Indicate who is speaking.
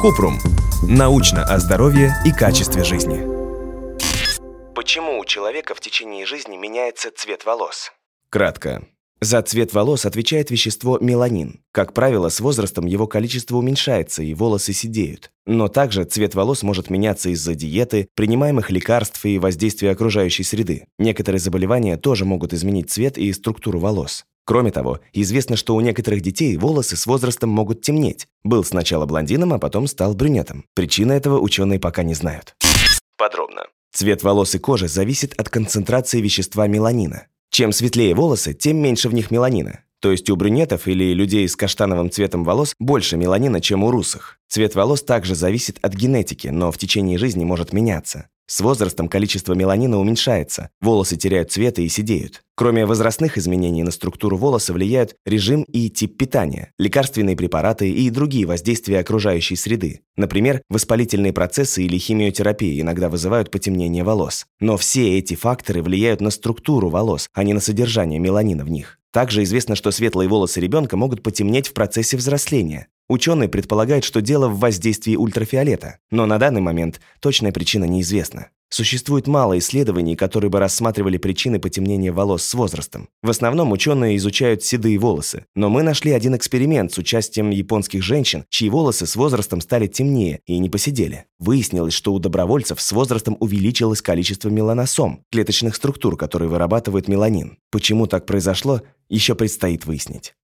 Speaker 1: Купрум. Научно о здоровье и качестве жизни.
Speaker 2: Почему у человека в течение жизни меняется цвет волос?
Speaker 1: Кратко. За цвет волос отвечает вещество меланин. Как правило, с возрастом его количество уменьшается и волосы сидеют. Но также цвет волос может меняться из-за диеты, принимаемых лекарств и воздействия окружающей среды. Некоторые заболевания тоже могут изменить цвет и структуру волос. Кроме того, известно, что у некоторых детей волосы с возрастом могут темнеть. Был сначала блондином, а потом стал брюнетом. Причины этого ученые пока не знают.
Speaker 2: Подробно.
Speaker 1: Цвет волос и кожи зависит от концентрации вещества меланина. Чем светлее волосы, тем меньше в них меланина. То есть у брюнетов или людей с каштановым цветом волос больше меланина, чем у русых. Цвет волос также зависит от генетики, но в течение жизни может меняться. С возрастом количество меланина уменьшается, волосы теряют цвет и сидеют. Кроме возрастных изменений на структуру волоса влияют режим и тип питания, лекарственные препараты и другие воздействия окружающей среды. Например, воспалительные процессы или химиотерапия иногда вызывают потемнение волос. Но все эти факторы влияют на структуру волос, а не на содержание меланина в них. Также известно, что светлые волосы ребенка могут потемнеть в процессе взросления. Ученые предполагают, что дело в воздействии ультрафиолета, но на данный момент точная причина неизвестна. Существует мало исследований, которые бы рассматривали причины потемнения волос с возрастом. В основном ученые изучают седые волосы, но мы нашли один эксперимент с участием японских женщин, чьи волосы с возрастом стали темнее и не посидели. Выяснилось, что у добровольцев с возрастом увеличилось количество меланосом, клеточных структур, которые вырабатывают меланин. Почему так произошло, еще предстоит выяснить.